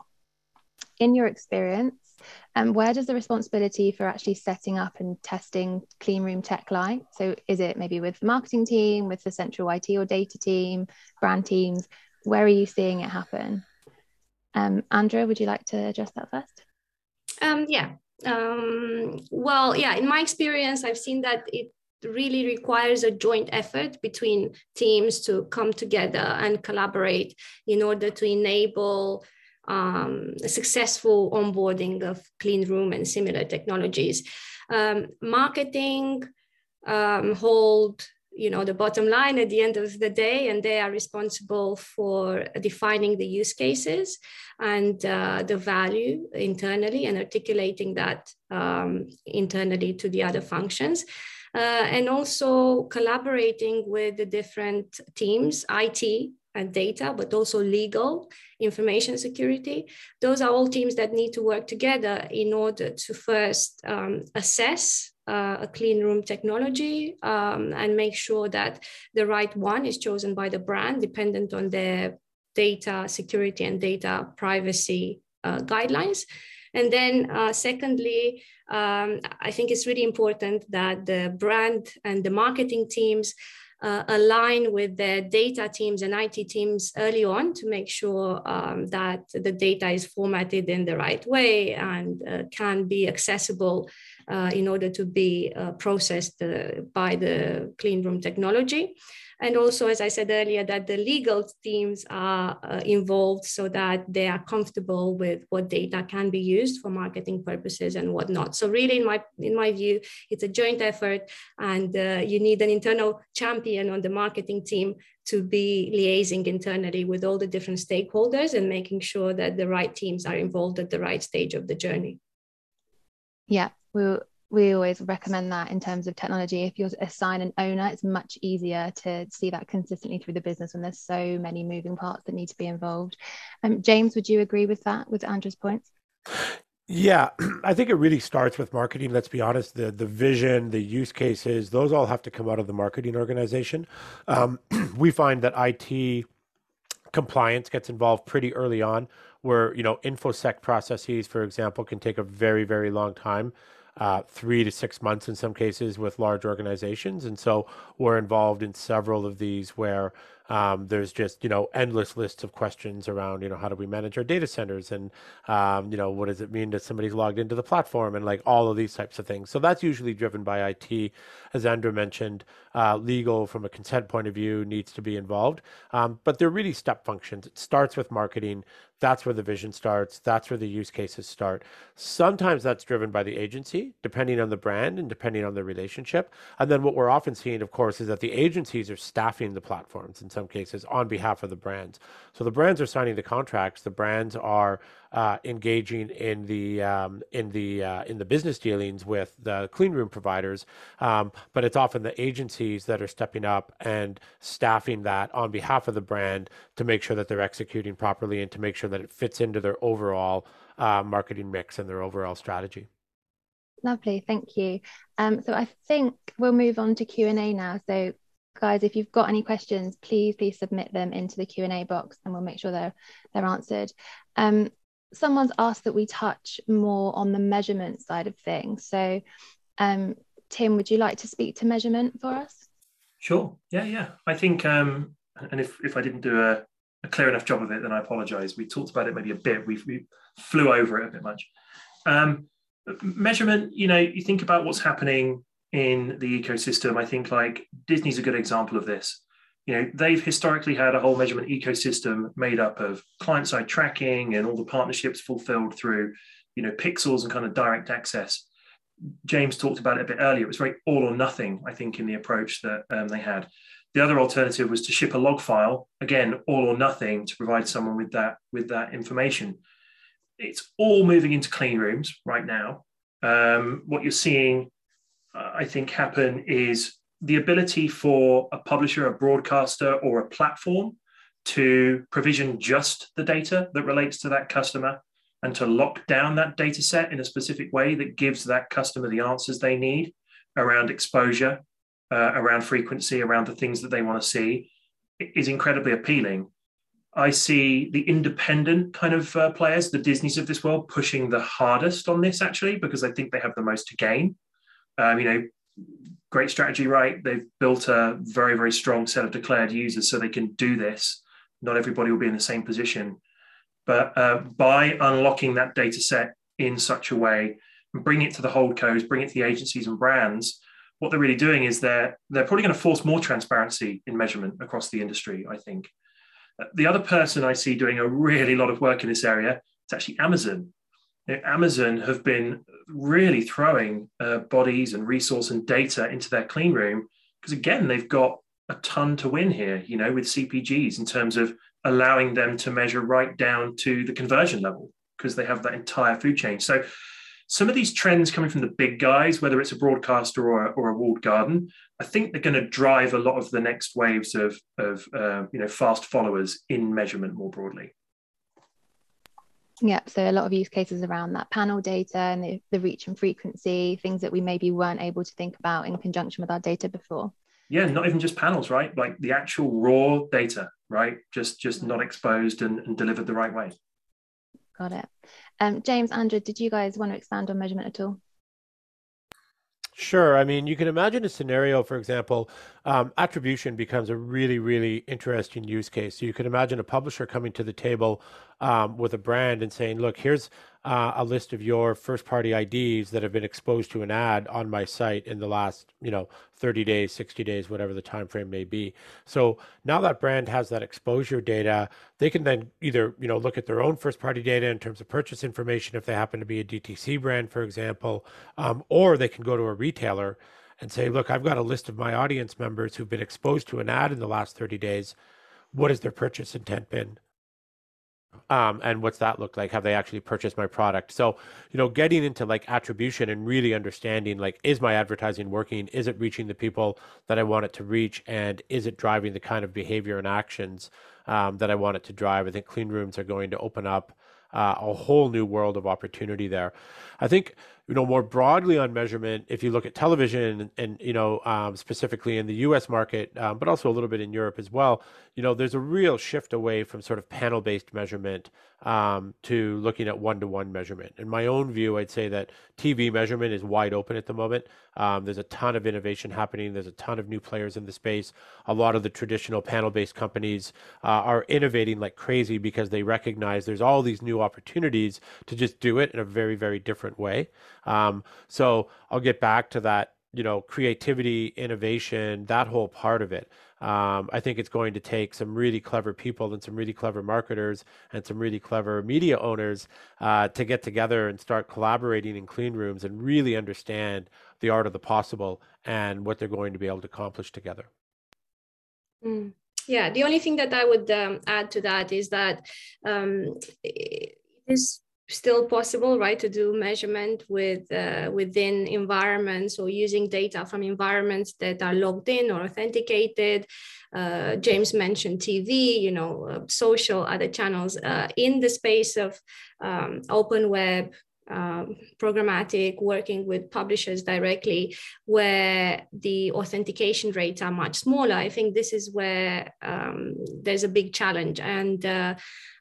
A: in your experience, um, where does the responsibility for actually setting up and testing clean room tech lie? So, is it maybe with the marketing team, with the central IT or data team, brand teams? Where are you seeing it happen? Um, Andrea, would you like to address that first?
C: Um, yeah. Um, well, yeah, in my experience, I've seen that it really requires a joint effort between teams to come together and collaborate in order to enable um, successful onboarding of clean room and similar technologies. Um, marketing um, hold you know the bottom line at the end of the day and they are responsible for defining the use cases and uh, the value internally and articulating that um, internally to the other functions uh, and also collaborating with the different teams it and data, but also legal, information security. Those are all teams that need to work together in order to first um, assess uh, a clean room technology um, and make sure that the right one is chosen by the brand, dependent on their data security and data privacy uh, guidelines. And then, uh, secondly, um, I think it's really important that the brand and the marketing teams uh, align with their data teams and IT teams early on to make sure um, that the data is formatted in the right way and uh, can be accessible uh, in order to be uh, processed uh, by the clean room technology. And also, as I said earlier, that the legal teams are uh, involved so that they are comfortable with what data can be used for marketing purposes and whatnot. So really, in my, in my view, it's a joint effort and uh, you need an internal champion on the marketing team to be liaising internally with all the different stakeholders and making sure that the right teams are involved at the right stage of the journey.
A: Yeah, we'll we always recommend that in terms of technology. If you're assign an owner, it's much easier to see that consistently through the business when there's so many moving parts that need to be involved. Um, James, would you agree with that, with Andrew's points?
B: Yeah, I think it really starts with marketing. Let's be honest. The the vision, the use cases, those all have to come out of the marketing organization. Um, we find that IT compliance gets involved pretty early on, where you know infosec processes, for example, can take a very very long time uh, three to six months in some cases with large organizations. And so we're involved in several of these where um, there's just you know endless lists of questions around you know how do we manage our data centers and um, you know what does it mean that somebody's logged into the platform and like all of these types of things. So that's usually driven by IT, as Andrew mentioned. Uh, legal from a consent point of view needs to be involved, um, but they're really step functions. It starts with marketing. That's where the vision starts. That's where the use cases start. Sometimes that's driven by the agency, depending on the brand and depending on the relationship. And then what we're often seeing, of course, is that the agencies are staffing the platforms. And so some cases on behalf of the brands. So the brands are signing the contracts. The brands are uh, engaging in the um, in the uh, in the business dealings with the clean room providers, um, but it's often the agencies that are stepping up and staffing that on behalf of the brand to make sure that they're executing properly and to make sure that it fits into their overall uh, marketing mix and their overall strategy.
A: Lovely, thank you. Um, so I think we'll move on to Q and A now. So guys if you've got any questions please please submit them into the q&a box and we'll make sure they're they're answered. Um, someone's asked that we touch more on the measurement side of things. So um, tim would you like to speak to measurement for us?
D: Sure. Yeah yeah. I think um, and if if i didn't do a, a, clear enough job of it then i apologize. We talked about it maybe a bit. We, we flew over it a bit much. Um, measurement you know you think about what's happening in the ecosystem. I think like Disney's a good example of this. You know, they've historically had a whole measurement ecosystem made up of client-side tracking and all the partnerships fulfilled through, you know, pixels and kind of direct access. James talked about it a bit earlier. It was very all or nothing, I think, in the approach that um, they had. The other alternative was to ship a log file, again, all or nothing, to provide someone with that with that information. It's all moving into clean rooms right now. Um, what you're seeing I think happen is the ability for a publisher, a broadcaster, or a platform to provision just the data that relates to that customer and to lock down that data set in a specific way that gives that customer the answers they need around exposure, uh, around frequency, around the things that they want to see is incredibly appealing. I see the independent kind of uh, players, the Disneys of this world, pushing the hardest on this actually, because I think they have the most to gain. Um, you know, great strategy, right? They've built a very, very strong set of declared users so they can do this. Not everybody will be in the same position. But uh, by unlocking that data set in such a way and bring it to the holdcos, bring it to the agencies and brands, what they're really doing is they're they're probably going to force more transparency in measurement across the industry. I think. The other person I see doing a really lot of work in this area is actually Amazon. Amazon have been really throwing uh, bodies and resource and data into their clean room because again they've got a ton to win here. You know, with CPGs in terms of allowing them to measure right down to the conversion level because they have that entire food chain. So some of these trends coming from the big guys, whether it's a broadcaster or a, or a walled garden, I think they're going to drive a lot of the next waves of, of uh, you know fast followers in measurement more broadly.
A: Yeah, so a lot of use cases around that panel data and the, the reach and frequency, things that we maybe weren't able to think about in conjunction with our data before.
D: Yeah, not even just panels, right? Like the actual raw data, right? Just just not exposed and, and delivered the right way.
A: Got it. Um, James, Andrew, did you guys want to expand on measurement at all?
B: Sure. I mean, you can imagine a scenario, for example, um, attribution becomes a really, really interesting use case. So you can imagine a publisher coming to the table um, with a brand and saying, look, here's uh, a list of your first party IDs that have been exposed to an ad on my site in the last, you know, 30 days, 60 days, whatever the time frame may be. So now that brand has that exposure data, they can then either, you know, look at their own first party data in terms of purchase information if they happen to be a DTC brand, for example, um, or they can go to a retailer and say, look, I've got a list of my audience members who've been exposed to an ad in the last 30 days. What has their purchase intent been? Um, and what's that look like? Have they actually purchased my product? So you know getting into like attribution and really understanding like is my advertising working? Is it reaching the people that i want it to reach? And is it driving the kind of behavior and actions um, that i want it to drive? I think clean rooms are going to open up uh, a whole new world of opportunity there. I think you know more broadly on measurement if you look at television and, and you know um, specifically in the us market um, but also a little bit in europe as well you know, there's a real shift away from sort of panel based measurement um, to looking at one to one measurement. In my own view, I'd say that TV measurement is wide open at the moment. Um, there's a ton of innovation happening, there's a ton of new players in the space. A lot of the traditional panel based companies uh, are innovating like crazy because they recognize there's all these new opportunities to just do it in a very, very different way. Um, so I'll get back to that you know creativity innovation that whole part of it um, I think it's going to take some really clever people and some really clever marketers and some really clever media owners uh, to get together and start collaborating in clean rooms and really understand the art of the possible and what they're going to be able to accomplish together.
C: Mm. Yeah, the only thing that I would um, add to that is that um, it is still possible, right, to do measurement with uh, within environments or using data from environments that are logged in or authenticated. Uh, James mentioned TV, you know, uh, social, other channels uh, in the space of um, open web, um, programmatic, working with publishers directly, where the authentication rates are much smaller. I think this is where um, there's a big challenge. And uh,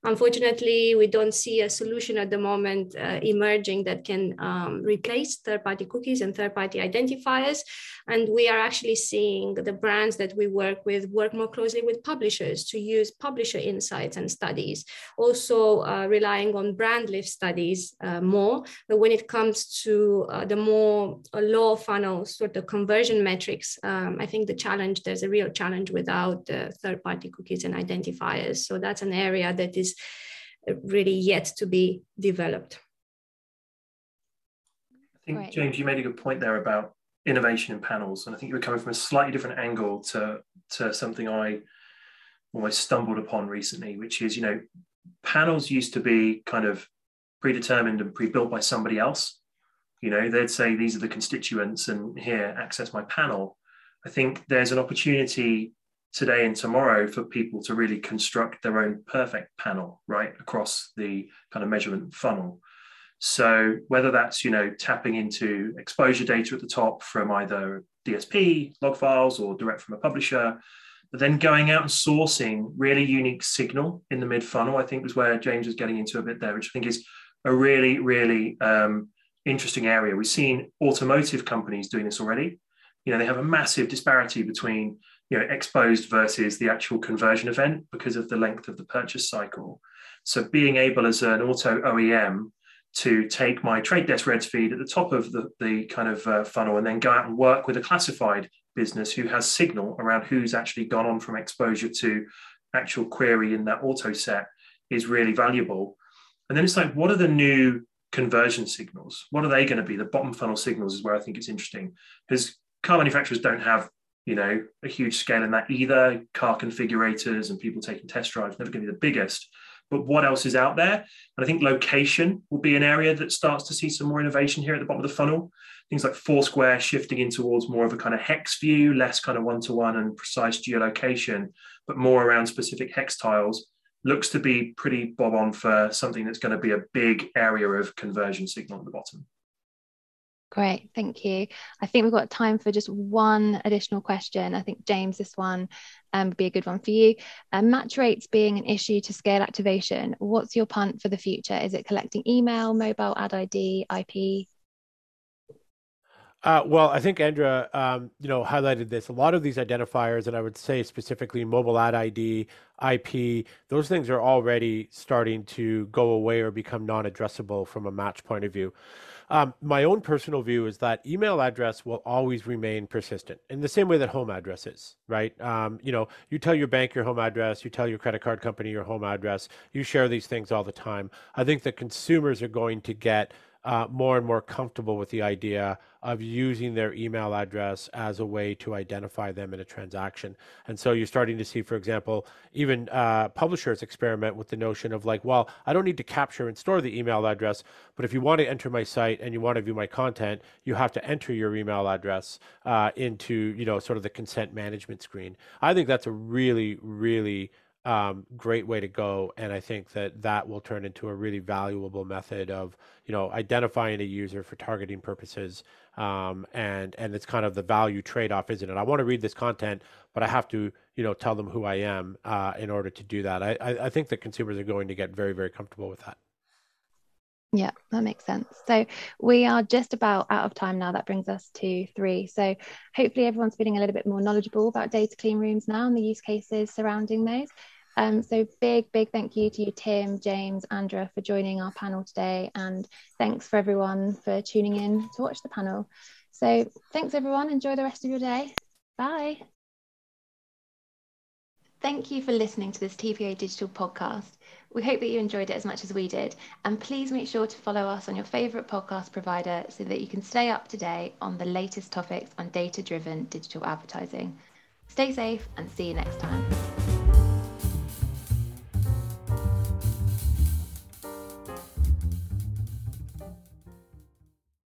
C: Unfortunately, we don't see a solution at the moment uh, emerging that can um, replace third-party cookies and third-party identifiers. And we are actually seeing the brands that we work with work more closely with publishers to use publisher insights and studies, also uh, relying on brand lift studies uh, more. But when it comes to uh, the more uh, low funnel sort of conversion metrics, um, I think the challenge, there's a real challenge without third-party cookies and identifiers. So that's an area that is is really yet to be developed.
D: I think, right. James, you made a good point there about innovation in panels. And I think you were coming from a slightly different angle to, to something I almost stumbled upon recently, which is, you know, panels used to be kind of predetermined and pre-built by somebody else. You know, they'd say these are the constituents and here, access my panel. I think there's an opportunity today and tomorrow for people to really construct their own perfect panel right across the kind of measurement funnel so whether that's you know tapping into exposure data at the top from either dsp log files or direct from a publisher but then going out and sourcing really unique signal in the mid funnel i think was where james was getting into a bit there which i think is a really really um, interesting area. We've seen automotive companies doing this already. You know they have a massive disparity between you know exposed versus the actual conversion event because of the length of the purchase cycle. So being able as an auto OEM to take my trade desk reds feed at the top of the, the kind of uh, funnel and then go out and work with a classified business who has signal around who's actually gone on from exposure to actual query in that auto set is really valuable. And then it's like, what are the new conversion signals? What are they going to be? The bottom funnel signals is where I think it's interesting because car manufacturers don't have, you know, a huge scale in that either. Car configurators and people taking test drives never going to be the biggest. But what else is out there? And I think location will be an area that starts to see some more innovation here at the bottom of the funnel. Things like Foursquare shifting in towards more of a kind of hex view, less kind of one to one and precise geolocation, but more around specific hex tiles looks to be pretty bob on for something that's going to be a big area of conversion signal at the bottom.
A: Great, thank you. I think we've got time for just one additional question. I think, James, this one um, would be a good one for you. Uh, match rates being an issue to scale activation, what's your punt for the future? Is it collecting email, mobile, ad ID, IP?
B: Uh, well, I think Andrea, um, you know, highlighted this. A lot of these identifiers, and I would say specifically mobile ad ID, IP, those things are already starting to go away or become non-addressable from a match point of view. Um, my own personal view is that email address will always remain persistent in the same way that home address is, right? Um, you know, you tell your bank your home address, you tell your credit card company your home address, you share these things all the time. I think that consumers are going to get uh, more and more comfortable with the idea of using their email address as a way to identify them in a transaction. And so you're starting to see, for example, even uh, publishers experiment with the notion of like, well, I don't need to capture and store the email address, but if you want to enter my site and you want to view my content, you have to enter your email address uh, into, you know, sort of the consent management screen. I think that's a really, really um, great way to go. And I think that that will turn into a really valuable method of, you know, identifying a user for targeting purposes. Um, and and it's kind of the value trade-off, isn't it? I want to read this content, but I have to, you know, tell them who I am uh, in order to do that. I, I, I think that consumers are going to get very, very comfortable with that.
A: Yeah, that makes sense. So we are just about out of time now. That brings us to three. So hopefully everyone's feeling a little bit more knowledgeable about data clean rooms now and the use cases surrounding those. Um, so big, big thank you to you, Tim, James, Andrea, for joining our panel today. And thanks for everyone for tuning in to watch the panel. So thanks everyone. Enjoy the rest of your day. Bye. Thank you for listening to this TPA Digital podcast. We hope that you enjoyed it as much as we did. And please make sure to follow us on your favourite podcast provider so that you can stay up to date on the latest topics on data driven digital advertising. Stay safe and see you next time.